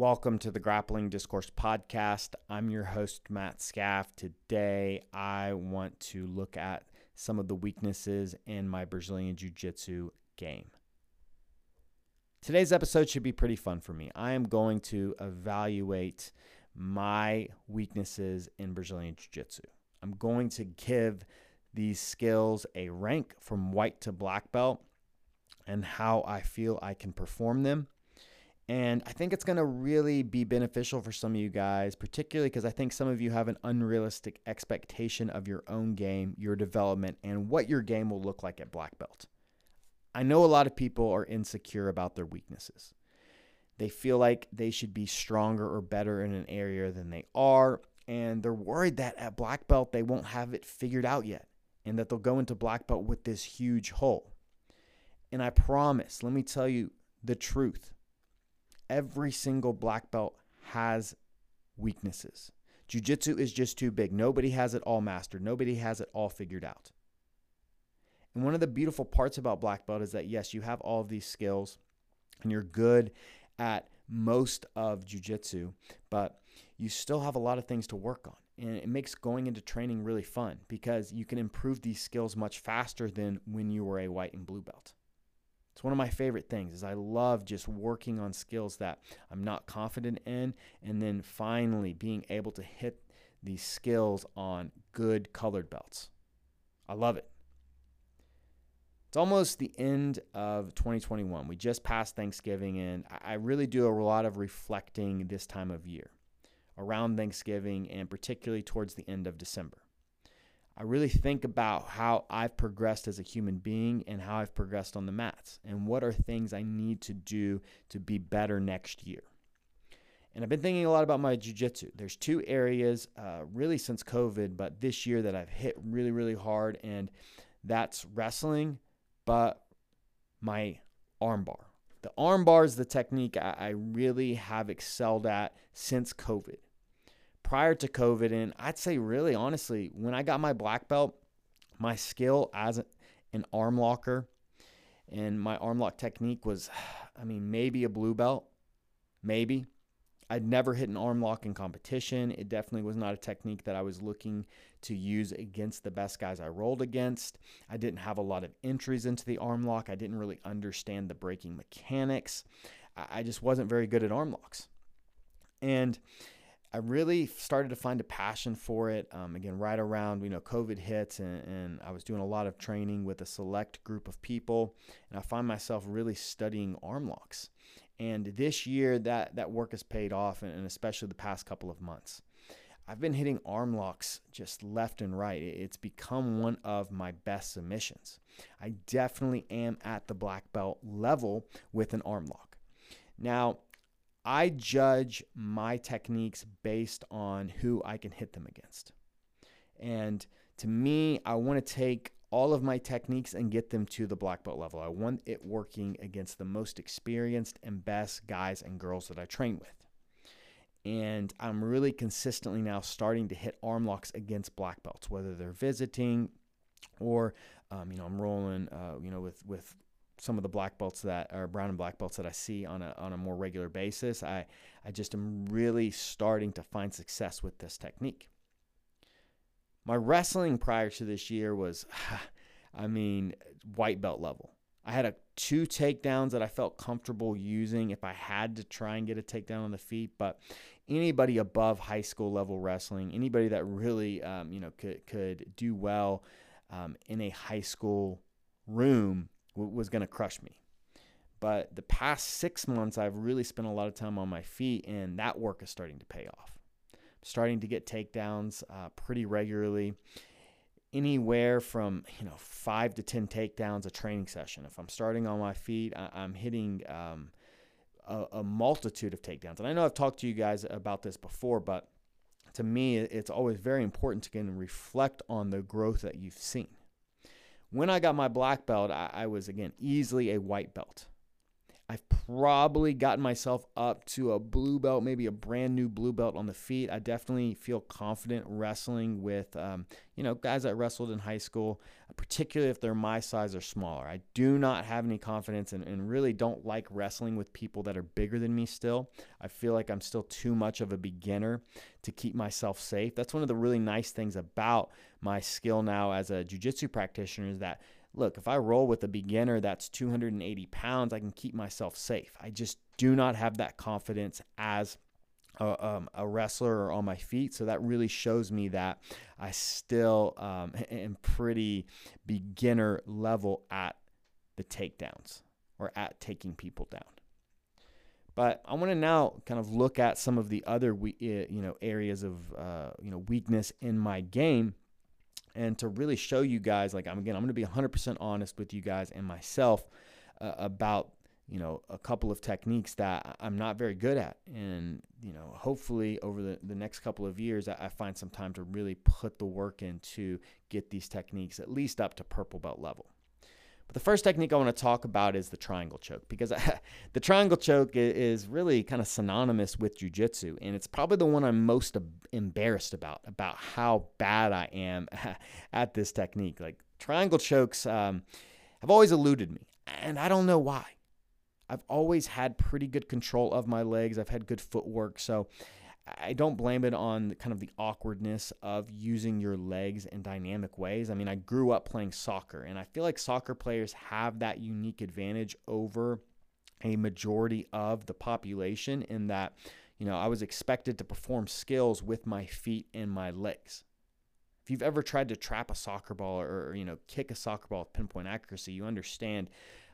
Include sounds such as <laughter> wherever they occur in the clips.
Welcome to the Grappling Discourse Podcast. I'm your host, Matt Scaff. Today, I want to look at some of the weaknesses in my Brazilian Jiu Jitsu game. Today's episode should be pretty fun for me. I am going to evaluate my weaknesses in Brazilian Jiu Jitsu. I'm going to give these skills a rank from white to black belt and how I feel I can perform them and I think it's going to really be beneficial for some of you guys, particularly because I think some of you have an unrealistic expectation of your own game, your development, and what your game will look like at black belt. I know a lot of people are insecure about their weaknesses. They feel like they should be stronger or better in an area than they are, and they're worried that at black belt they won't have it figured out yet and that they'll go into black belt with this huge hole. And I promise, let me tell you the truth every single black belt has weaknesses. Jiu jitsu is just too big. Nobody has it all mastered, nobody has it all figured out. And one of the beautiful parts about black belt is that, yes, you have all of these skills and you're good at most of jiu jitsu, but you still have a lot of things to work on. And it makes going into training really fun because you can improve these skills much faster than when you were a white and blue belt. It's one of my favorite things is I love just working on skills that I'm not confident in and then finally being able to hit these skills on good colored belts. I love it. It's almost the end of 2021. We just passed Thanksgiving, and I really do a lot of reflecting this time of year around Thanksgiving and particularly towards the end of December. I really think about how I've progressed as a human being and how I've progressed on the mats and what are things I need to do to be better next year. And I've been thinking a lot about my jujitsu. There's two areas, uh, really since COVID, but this year that I've hit really, really hard, and that's wrestling, but my armbar. The armbar is the technique I, I really have excelled at since COVID prior to COVID, and I'd say really honestly, when I got my black belt, my skill as an arm locker and my arm lock technique was, I mean, maybe a blue belt, maybe. I'd never hit an arm lock in competition. It definitely was not a technique that I was looking to use against the best guys I rolled against. I didn't have a lot of entries into the arm lock. I didn't really understand the breaking mechanics. I just wasn't very good at arm locks. And I really started to find a passion for it. Um, again, right around you know COVID hits, and, and, I was doing a lot of training with a select group of people, and I find myself really studying arm locks. And this year, that that work has paid off, and, and especially the past couple of months. I've been hitting arm locks just left and right. It's become one of my best submissions. I definitely am at the black belt level with an arm lock. Now, I judge my techniques based on who I can hit them against. And to me, I want to take all of my techniques and get them to the black belt level. I want it working against the most experienced and best guys and girls that I train with. And I'm really consistently now starting to hit arm locks against black belts, whether they're visiting or, um, you know, I'm rolling, uh, you know, with with some of the black belts that are brown and black belts that I see on a on a more regular basis, I I just am really starting to find success with this technique. My wrestling prior to this year was, <sighs> I mean, white belt level. I had a two takedowns that I felt comfortable using if I had to try and get a takedown on the feet, but anybody above high school level wrestling, anybody that really um, you know could could do well um, in a high school room was going to crush me. But the past six months, I've really spent a lot of time on my feet, and that work is starting to pay off. I'm starting to get takedowns uh, pretty regularly, anywhere from you know five to ten takedowns a training session. If I'm starting on my feet, I- am hitting um, a-, a multitude of takedowns. And I know I've talked to you guys about this before, but to me, it's always very important to again reflect on the growth that you've seen. When I got my black belt, I, I was again easily a white belt. I've probably gotten myself up to a blue belt, maybe a brand new blue belt on the feet. I definitely feel confident wrestling with, um, you know, guys that wrestled in high school, particularly if they're my size or smaller. I do not have any confidence and, and really don't like wrestling with people that are bigger than me still. I feel like I'm still too much of a beginner to keep myself safe. That's one of the really nice things about my skill now as a jiu-jitsu practitioner is that look, if I roll with a beginner that's 280 pounds, I can keep myself safe. I just do not have that confidence as a, um, a wrestler or on my feet. So that really shows me that I still um, am pretty beginner level at the takedowns or at taking people down. But I want to now kind of look at some of the other we, you know areas of uh, you know weakness in my game and to really show you guys like I'm again I'm going to be 100% honest with you guys and myself uh, about you know a couple of techniques that I'm not very good at. And you know hopefully over the, the next couple of years I, I find some time to really put the work in to get these techniques at least up to purple belt level but the first technique I want to talk about is the triangle choke because <laughs> the triangle choke is really kind of synonymous with jujitsu, and it's probably the one I'm most embarrassed about about how bad I am <laughs> at this technique. Like triangle chokes um, have always eluded me, and I don't know why. I've always had pretty good control of my legs. I've had good footwork, so I don't blame it on kind of the awkwardness of using your legs in dynamic ways. I mean, I grew up playing soccer, and I feel like soccer players have that unique advantage over a majority of the population in that, you know, I was expected to perform skills with my feet and my legs. If you've ever tried to trap a soccer ball or, you know, kick a soccer ball with pinpoint accuracy, you understand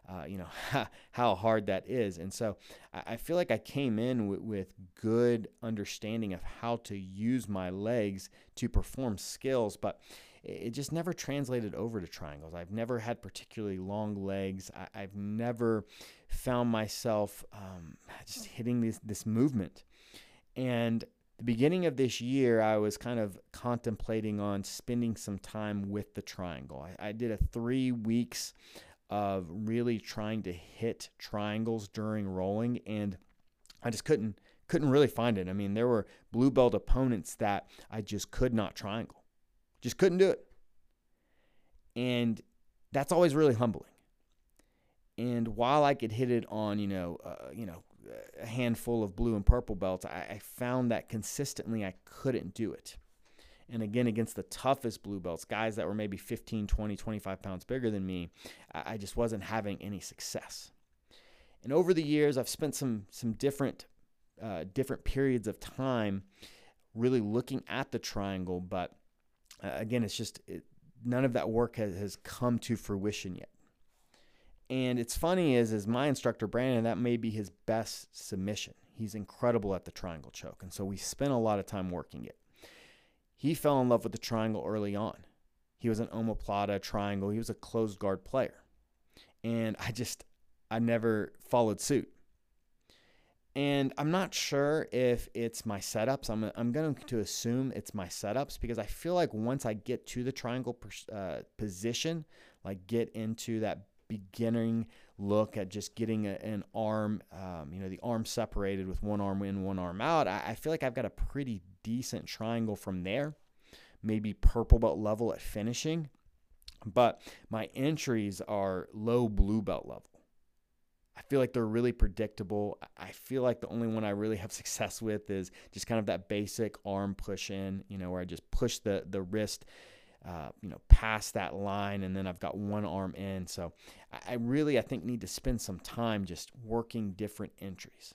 uh, you know <laughs> how hard that is. And so I feel like I came in with, with good understanding of how to use my legs to perform skills, but it just never translated over to triangles. I've never had particularly long legs. I, have never found myself um, just hitting this this movement. And the beginning of this year, I was kind of contemplating on spending some time with the triangle. I, I did a three weeks of really trying to hit triangles during rolling and I just couldn't couldn't really find it. I mean, there were blue belt opponents that I just could not triangle. Just couldn't do it. And that's always really humbling. And while I could hit it on, you know, uh, you know, a handful of blue and purple belts, I, I found that consistently I couldn't do it and again against the toughest blue belts, guys that were maybe 15, 20, 25 pounds bigger than me, I just wasn't having any success. And over the years, I've spent some some different uh, different periods of time really looking at the triangle, but uh, again, it's just it, none of that work has, has come to fruition yet. And it's funny is is my instructor Brandon, that may be his best submission. He's incredible at the triangle choke, and so we spent a lot of time working it. He fell in love with the triangle early on. He was an omoplata triangle. He was a closed guard player. And I just, I never followed suit. And I'm not sure if it's my setups. I'm, I'm going to assume it's my setups because I feel like once I get to the triangle uh, position, like get into that beginning look at just getting a, an arm, um, you know, the arm separated with one arm in, one arm out, I, I feel like I've got a pretty decent triangle from there. Maybe purple belt level at finishing. But my entries are low blue belt level. I feel like they're really predictable. I feel like the only one I really have <laughs> success with is just kind of that basic arm push in, you know, where I just push the the wrist uh, you know, past that line, and then I've got one arm in. So I really, I think, need to spend some time just working different entries.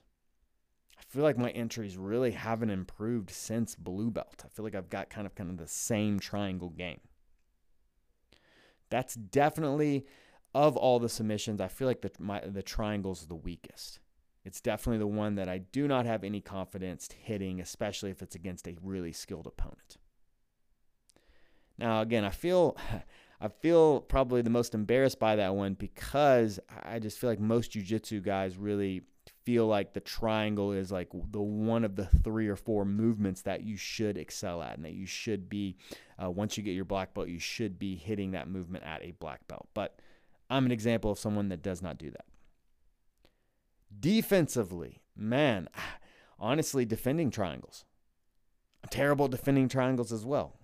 I feel like my entries really haven't improved since blue belt. I feel like I've got kind of kind of the same triangle game. That's definitely of all the submissions. I feel like the my, the triangle's the weakest. It's definitely the one that I do not have any confidence hitting, especially if it's against a really skilled opponent. Now, again, I feel <laughs> I feel probably the most embarrassed by that one because I just feel like most jujitsu guys really feel like the triangle is like the one of the three or four movements that you should excel at and that you should be uh, once you get your black belt you should be hitting that movement at a black belt but i'm an example of someone that does not do that Defensively, man, <sighs> honestly, defending triangles. Terrible defending triangles as well.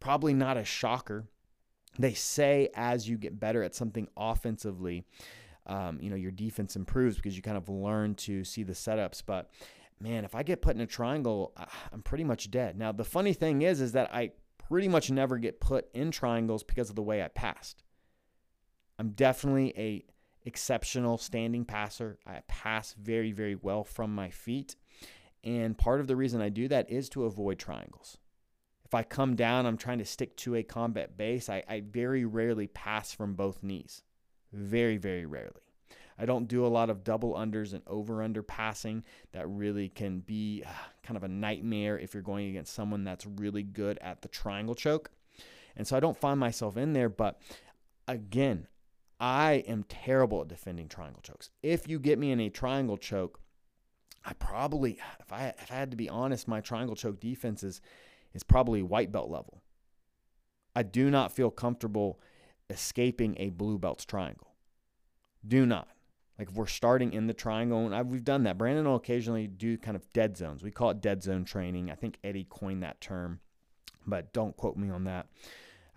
Probably not a shocker. They say as you get better at something offensively, um, you know, your defense improves because you kind of learn to see the setups. But man, if I get put in a triangle, I'm pretty much dead. Now, the funny thing is, is that I pretty much never get put in triangles because of the way I passed. I'm definitely a exceptional standing passer. I pass very, very well from my feet. And part of the reason I do that is to avoid triangles. If I come down, I'm trying to stick to a combat base. I, I very rarely pass from both knees. Very, very rarely. I don't do a lot of double unders and over under passing. That really can be uh, kind of a nightmare if you're going against someone that's really good at the triangle choke. And so I don't find myself in there. But again, I am terrible at defending triangle chokes. If you get me in a triangle choke, I probably, if I if I had to be honest, my triangle choke defense is is probably white belt level. I do not feel comfortable escaping a blue belt's triangle. Do not. Like if we're starting in the triangle, and I've, we've done that. Brandon will occasionally do kind of dead zones. We call it dead zone training. I think Eddie coined that term, but don't quote me on that.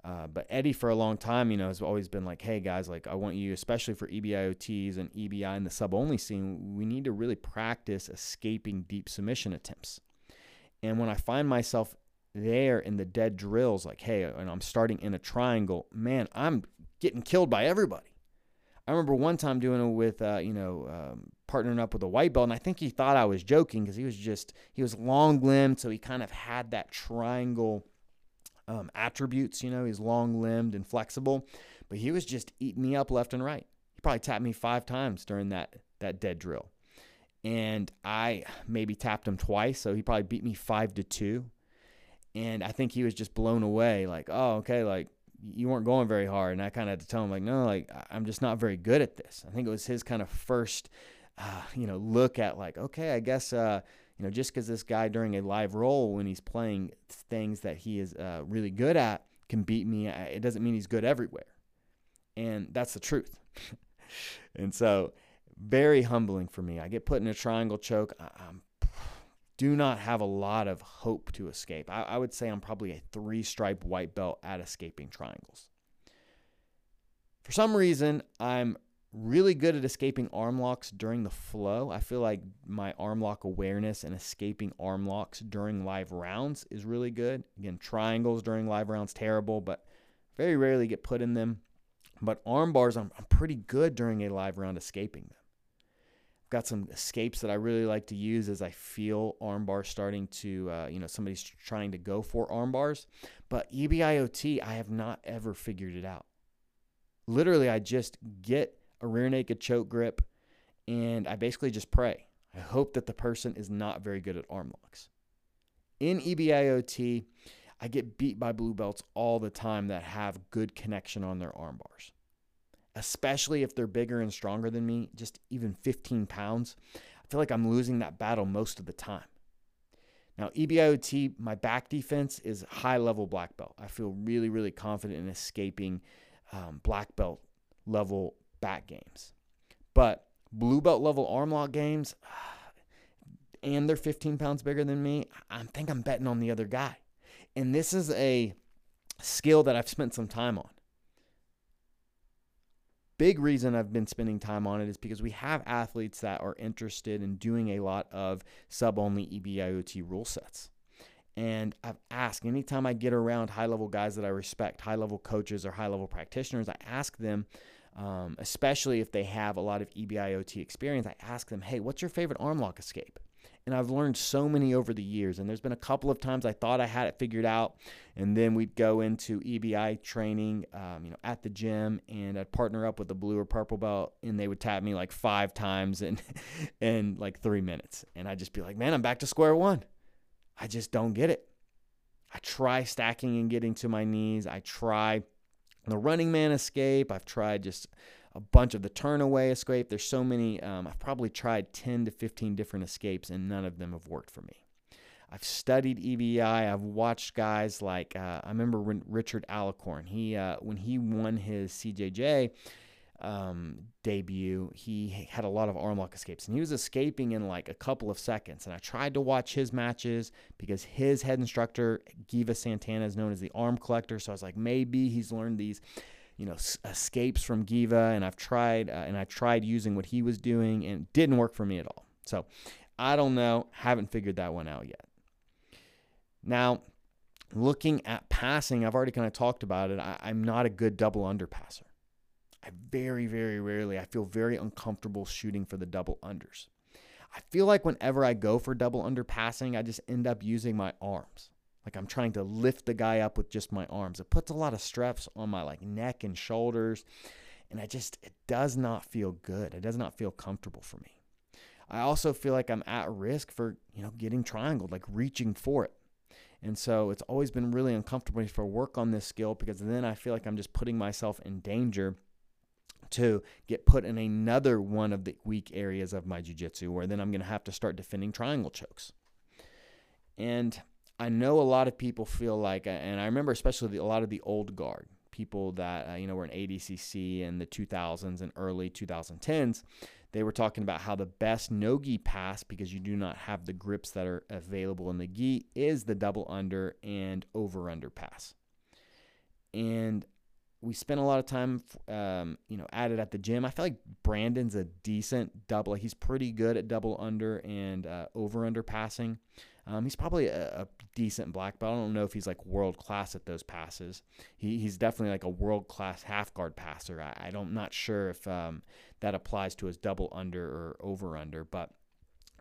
Uh, but Eddie, for a long time, you know, has always been like, "Hey guys, like I want you, especially for EBIOTs and EBI in the sub only scene, we need to really practice escaping deep submission attempts." And when I find myself there in the dead drills, like, "Hey," and I'm starting in a triangle, man, I'm getting killed by everybody. I remember one time doing it with, uh, you know, um, partnering up with a white belt, and I think he thought I was joking because he was just he was long limbed, so he kind of had that triangle um, attributes. You know, he's long limbed and flexible, but he was just eating me up left and right. He probably tapped me five times during that that dead drill, and I maybe tapped him twice, so he probably beat me five to two. And I think he was just blown away, like, oh, okay, like you weren't going very hard. And I kind of had to tell him, like, no, like I'm just not very good at this. I think it was his kind of first, uh, you know, look at like, okay, I guess, uh, you know, just because this guy during a live role when he's playing things that he is uh, really good at can beat me, it doesn't mean he's good everywhere. And that's the truth. <laughs> and so, very humbling for me. I get put in a triangle choke. I, am do not have a lot of hope to escape. I, I would say I'm probably a three stripe white belt at escaping triangles. For some reason, I'm really good at escaping arm locks during the flow. I feel like my arm lock awareness and escaping arm locks during live rounds is really good. Again, triangles during live rounds terrible, but very rarely get put in them. But arm bars, I'm, I'm pretty good during a live round escaping them. Got some escapes that I really like to use as I feel armbar starting to, uh, you know, somebody's trying to go for armbars. But EBIOT, I have not ever figured it out. Literally, I just get a rear naked choke grip, and I basically just pray. I hope that the person is not very good at arm locks. In EBIOT, I get beat by blue belts all the time that have good connection on their arm bars, especially if they're bigger and stronger than me, just even 15 pounds. I feel like I'm losing that battle most of the time. Now, EBIOT, my back defense is high level black belt. I feel really, really confident in escaping um, black belt level back games. But blue belt level arm lock games, <sighs> and they're 15 pounds bigger than me, I think I'm betting on the other guy. And this is a skill that I've spent some time on. Big reason I've been spending time on it is because we have athletes that are interested in doing a lot of sub only EBIOT rule sets. And I've asked anytime I get around high level guys that I respect, high level coaches or high level practitioners, I ask them, um, especially if they have a lot of EBIOT experience, I ask them, hey, what's your favorite arm lock escape? And I've learned so many over the years. And there's been a couple of times I thought I had it figured out. And then we'd go into EBI training, um, you know, at the gym, and I'd partner up with a blue or purple belt, and they would tap me like five times in, <laughs> in like three minutes. And I'd just be like, man, I'm back to square one. I just don't get it. I try stacking and getting to my knees. I try the running man escape. I've tried just a bunch of the turnaway escape. There's so many. Um, I've probably tried 10 to 15 different escapes, and none of them have worked for me. I've studied EBI. I've watched guys like uh, I remember when Richard Alarcon. He uh, when he won his CJJ, um, debut, he had a lot of arm lock escapes, and he was escaping in like a couple of seconds. And I tried to watch his matches because his head instructor, Giva Santana, is known as the arm collector. So I was like, maybe he's learned these, you know, escapes from Giva. And I've tried, uh, and I tried using what he was doing, and it didn't work for me at all. So I don't know. Haven't figured that one out yet. Now, looking at passing, I've already kind of talked about it. I, I'm not a good double under passer. I very, very rarely, I feel very uncomfortable shooting for the double unders. I feel like whenever I go for double under passing, I just end up using my arms. Like I'm trying to lift the guy up with just my arms. It puts a lot of stress on my like neck and shoulders. And I just, it does not feel good. It does not feel comfortable for me. I also feel like I'm at risk for, you know, getting triangled, like reaching for it. And so it's always been really uncomfortable for work on this skill because then I feel like I'm just putting myself in danger to get put in another one of the weak areas of my jiu-jitsu where then I'm going to have to start defending triangle chokes. And I know a lot of people feel like and I remember especially the, a lot of the old guard people that uh, you know were in ADCC in the 2000s and early 2010s they were talking about how the best no gi pass because you do not have the grips that are available in the gi is the double under and over under pass. And we spent a lot of time, um, you know, at it at the gym. I feel like Brandon's a decent double. He's pretty good at double under and uh, over under passing. Um, he's probably a, a, decent black belt. I don't know if he's like world class at those passes. He, he's definitely like a world class half guard passer. I, I don't, I'm not sure if um, that applies to his double under or over under, but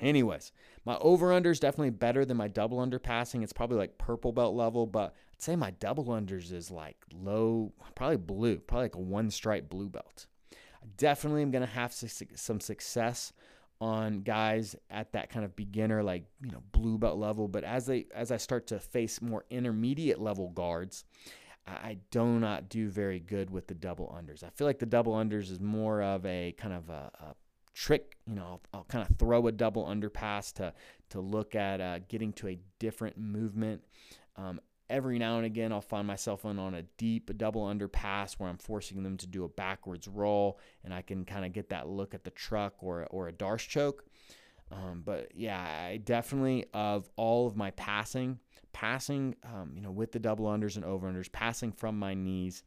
Anyways, my over under is definitely better than my double under passing. It's probably like purple belt level, but I'd say my double unders is like low, probably blue, probably like a one stripe blue belt. I definitely am going to have some success on guys at that kind of beginner like you know blue belt level but as they as i start to face more intermediate level guards i do not do very good with the double unders i feel like the double unders is more of a kind of a, a trick. You know, I'll, I'll, kind of throw a double underpass to to look at uh, getting to a different movement. Um, every now and again, I'll find myself on, on a deep double underpass where I'm forcing them to do a backwards roll, and I can kind of get that look at the truck or or a Darce choke. Um, but yeah, I definitely of all of my passing, passing, um, you know, with the double unders and over unders, passing from my knees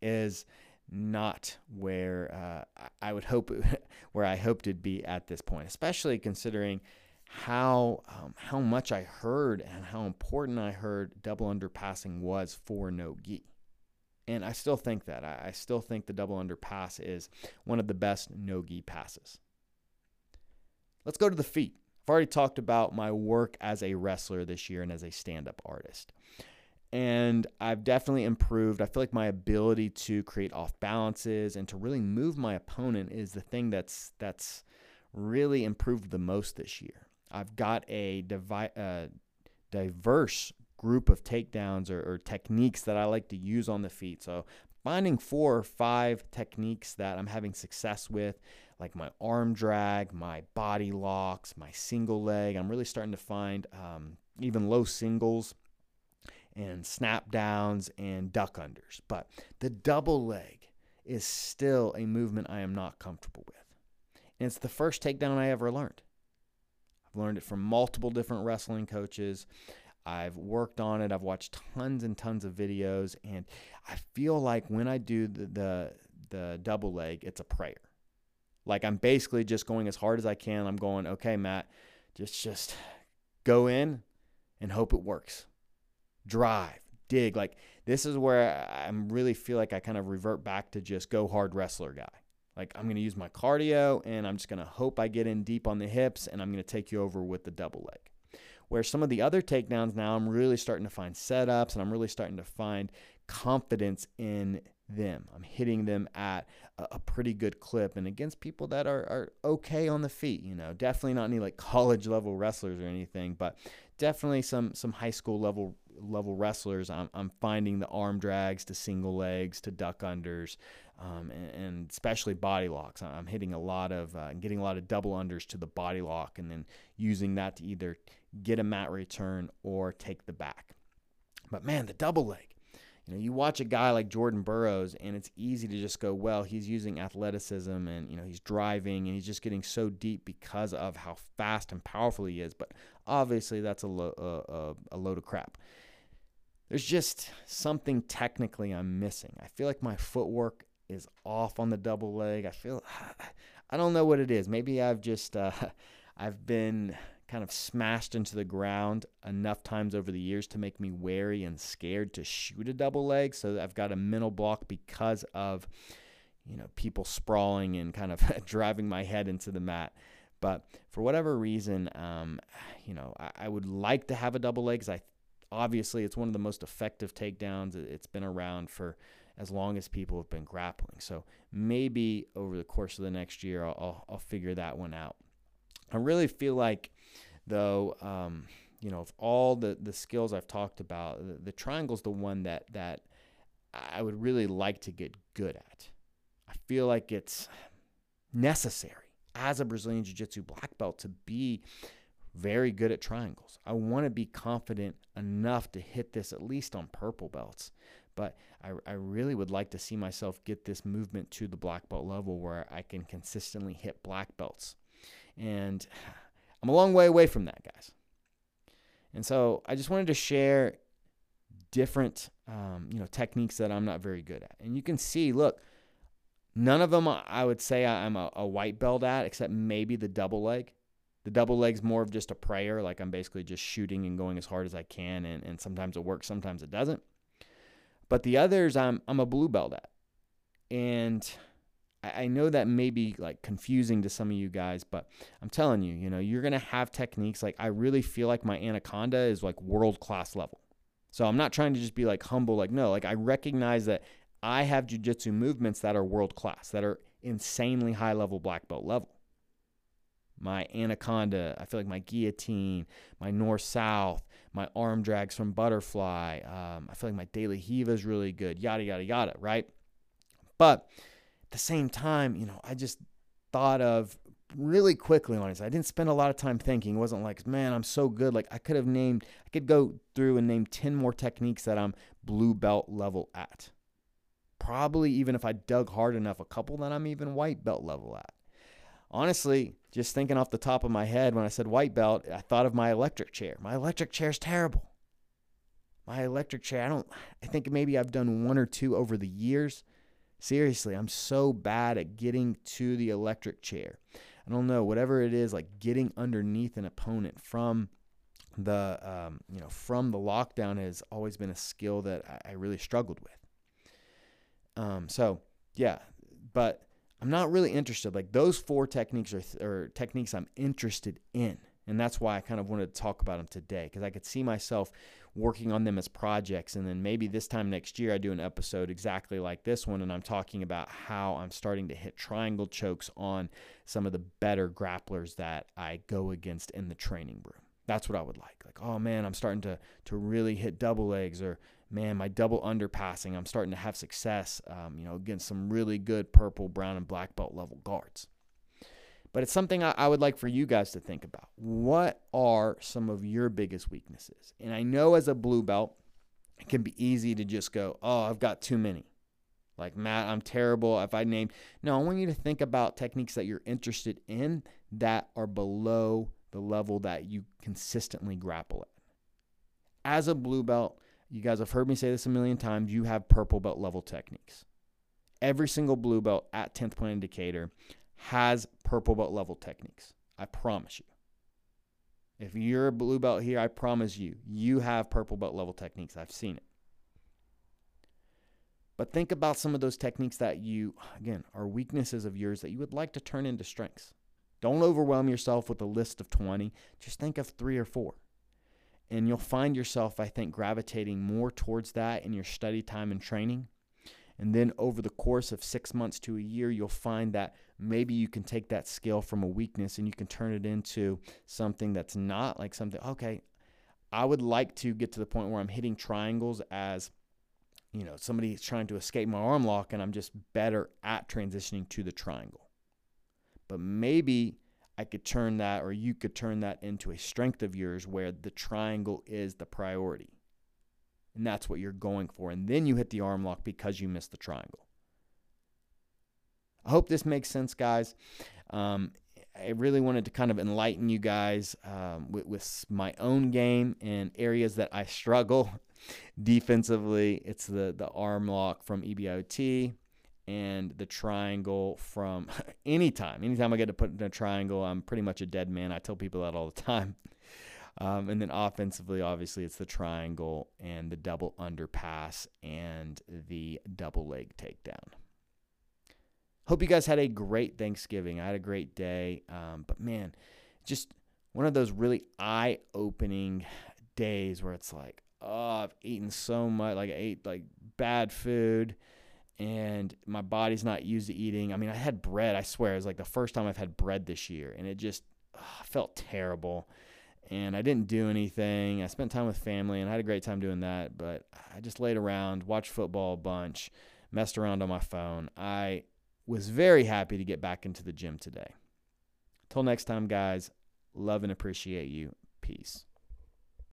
is not where uh, I would hope <laughs> where I hoped it'd be at this point, especially considering how um, how much I heard and how important I heard double underpassing was for no gi. And I still think that. I, I still think the double underpass is one of the best no gi passes. Let's go to the feet. I've already talked about my work as a wrestler this year and as a stand up artist and I've definitely improved. I feel like my ability to create off balances and to really move my opponent is the thing that's that's really improved the most this year. I've got a divi- uh, diverse group of takedowns or, or techniques that I like to use on the feet. So finding four or five techniques that I'm having success with, like my arm drag, my body locks, my single leg. I'm really starting to find um, even low singles and snap downs and duck unders. But the double leg is still a movement I am not comfortable with. And it's the first takedown I ever learned. Learned it from multiple different wrestling coaches. I've worked on it. I've watched tons and tons of videos, and I feel like when I do the the, the double leg, it's a prayer. Like I'm basically just going as hard as I can. I'm going, okay, Matt, just just go in and hope it works drive, dig. Like this is where I really feel like I kind of revert back to just go hard wrestler guy. Like I'm going to use my cardio and I'm just going to hope I get in deep on the hips and I'm going to take you over with the double leg. Where some of the other takedowns now, I'm really starting to find setups and I'm really starting to find confidence in them. I'm hitting them at a, pretty good clip and against people that are, are okay on the feet, you know, definitely not any like <laughs> college level wrestlers or anything, but definitely some some high school level level wrestlers, I'm, I'm finding the arm drags to single legs to duck unders, um, and, and, especially body locks. I'm hitting a lot of uh, getting a lot of double unders to the body lock, and then using that to either get a mat return or take the back. But man, the double leg, you know, you watch a guy like Jordan Burroughs, and it's easy to just go, well, he's using athleticism and, you know, he's driving and he's just getting so deep because of how fast and powerful he is. But obviously, that's a, lo- a, a, a load of crap. There's just something technically I'm missing. I feel like my footwork is off on the double leg. I feel, <sighs> I don't know what it is. Maybe I've just, uh, <laughs> I've been kind of smashed into the ground enough times over the years to make me wary and scared to shoot a double leg. So I've got a mental block because of, you know, people sprawling and kind of <laughs> driving my head into the mat. But for whatever reason, um, <sighs> you know, I, I, would like to have a double leg because I obviously it's one of the most effective takedowns. It's been around for as long as people have been grappling. So maybe over the course of the next year, I'll, I'll, I'll figure that one out. I really feel like, though, um, you know, of all the, the skills I've talked about, the, the triangle's the one that that I would really like to get good at. I feel like it's necessary as a Brazilian Jiu Jitsu black belt to be very good at triangles. I want to be confident enough to hit this at least on purple belts. But I, I really would like to see myself get this movement to the black belt level where I can consistently hit black belts. And <sighs> I'm a long way away from that, guys. And so I just wanted to share different, um, you know, techniques that I'm not very good at. And you can see, look, none of them I would say I'm a, a white belt at, except maybe the double leg. The double leg's more of just a prayer, like I'm basically just shooting and going as hard as I can, and, and sometimes it works, sometimes it doesn't. But the others, I'm I'm a blue belt at, and I know that may be like confusing to some of you guys, but I'm telling you, you know, you're gonna have techniques. Like I really feel like my anaconda is like world class level. So I'm not trying to just be like humble, like no, like I recognize that I have jujitsu movements that are world class, that are insanely high level black belt level. My anaconda, I feel like my guillotine, my north south, my arm drags from butterfly. Um, I feel like my De La Riva is really good, yada yada yada, right? But at the same time, you know, I just thought of really quickly on it. I didn't spend a lot of time thinking. It wasn't like, man, I'm so good. Like I could have named, I could go through and name 10 more techniques that I'm blue belt level at. Probably even if I dug hard enough, a couple that I'm even white belt level at. Honestly, just thinking off the top of my head when I said white belt, I thought of my electric chair. My electric chair is terrible. My electric chair, I don't, I think maybe I've done one or two over the years. Seriously, I'm so bad at getting to the electric chair. I don't know, whatever it is, like getting underneath an opponent from the um, you know from the lockdown has always been a skill that I, I really struggled with. Um, so yeah, but I'm not really interested. Like those four techniques are, are techniques I'm interested in. And that's why I kind of wanted to talk about them today because I could see myself working on them as projects. And then maybe this time next year, I do an episode exactly like this one. And I'm talking about how I'm starting to hit triangle chokes on some of the better grapplers that I go against in the training room. That's what I would like. Like, oh man, I'm starting to, to really hit double legs or man, my double underpassing, I'm starting to have success, um, you know, against some really good purple, brown, and black belt level guards. But it's something I, I would like for you guys to think about. What are some of your biggest weaknesses? And I know as a blue belt, it can be easy to just go, oh, I've got too many. Like, Matt, I'm terrible. If I name, no, I want you to think about techniques that you're interested in that are below the level that you consistently grapple at. As a blue belt, you guys have heard me say this a million times, you have purple belt level techniques. Every single blue belt at 10th point indicator has purple belt level techniques. I promise you. If you're a blue belt here, I promise you, you have purple belt level techniques. I've seen it. But think about some of those techniques that you, again, are weaknesses of yours that you would like to turn into strengths. Don't overwhelm yourself with a list of 20. Just think of three or four. And you'll find yourself, I think, gravitating more towards that in your study time and training and then over the course of six months to a year, you'll find that maybe you can take that skill from a weakness and you can turn it into something that's not like something, okay, I would like to get to the point where I'm hitting triangles as, you know, somebody's trying to escape my arm lock and I'm just better at transitioning to the triangle. But maybe I could turn that, or you could turn that into a strength of yours where the triangle is the priority And that's what you're going for. And then you hit the arm lock because you missed the triangle. I hope this makes sense, guys. Um, I really wanted to kind of enlighten you guys um, with, with, my own game and areas that I struggle <laughs> defensively. It's the the arm lock from EBIOT and the triangle from <laughs> anytime. Anytime I get to put in a triangle, I'm pretty much a dead man. I tell people that all the time. <laughs> Um, and then offensively, obviously, it's the triangle and the double underpass and the double leg takedown. Hope you guys had a great Thanksgiving. I had a great day. Um, but man, just one of those really eye opening days where it's like, oh, I've eaten so much. Like, I ate like bad food and my body's not used to eating. I mean, I had bread, I swear. It was like the first time I've had bread this year. And it just oh, felt terrible. And I didn't do anything. I spent time with family and I had a great time doing that. But I just laid around, watched football a bunch, messed around on my phone. I was very happy to get back into the gym today. Till next time, guys, love and appreciate you. Peace.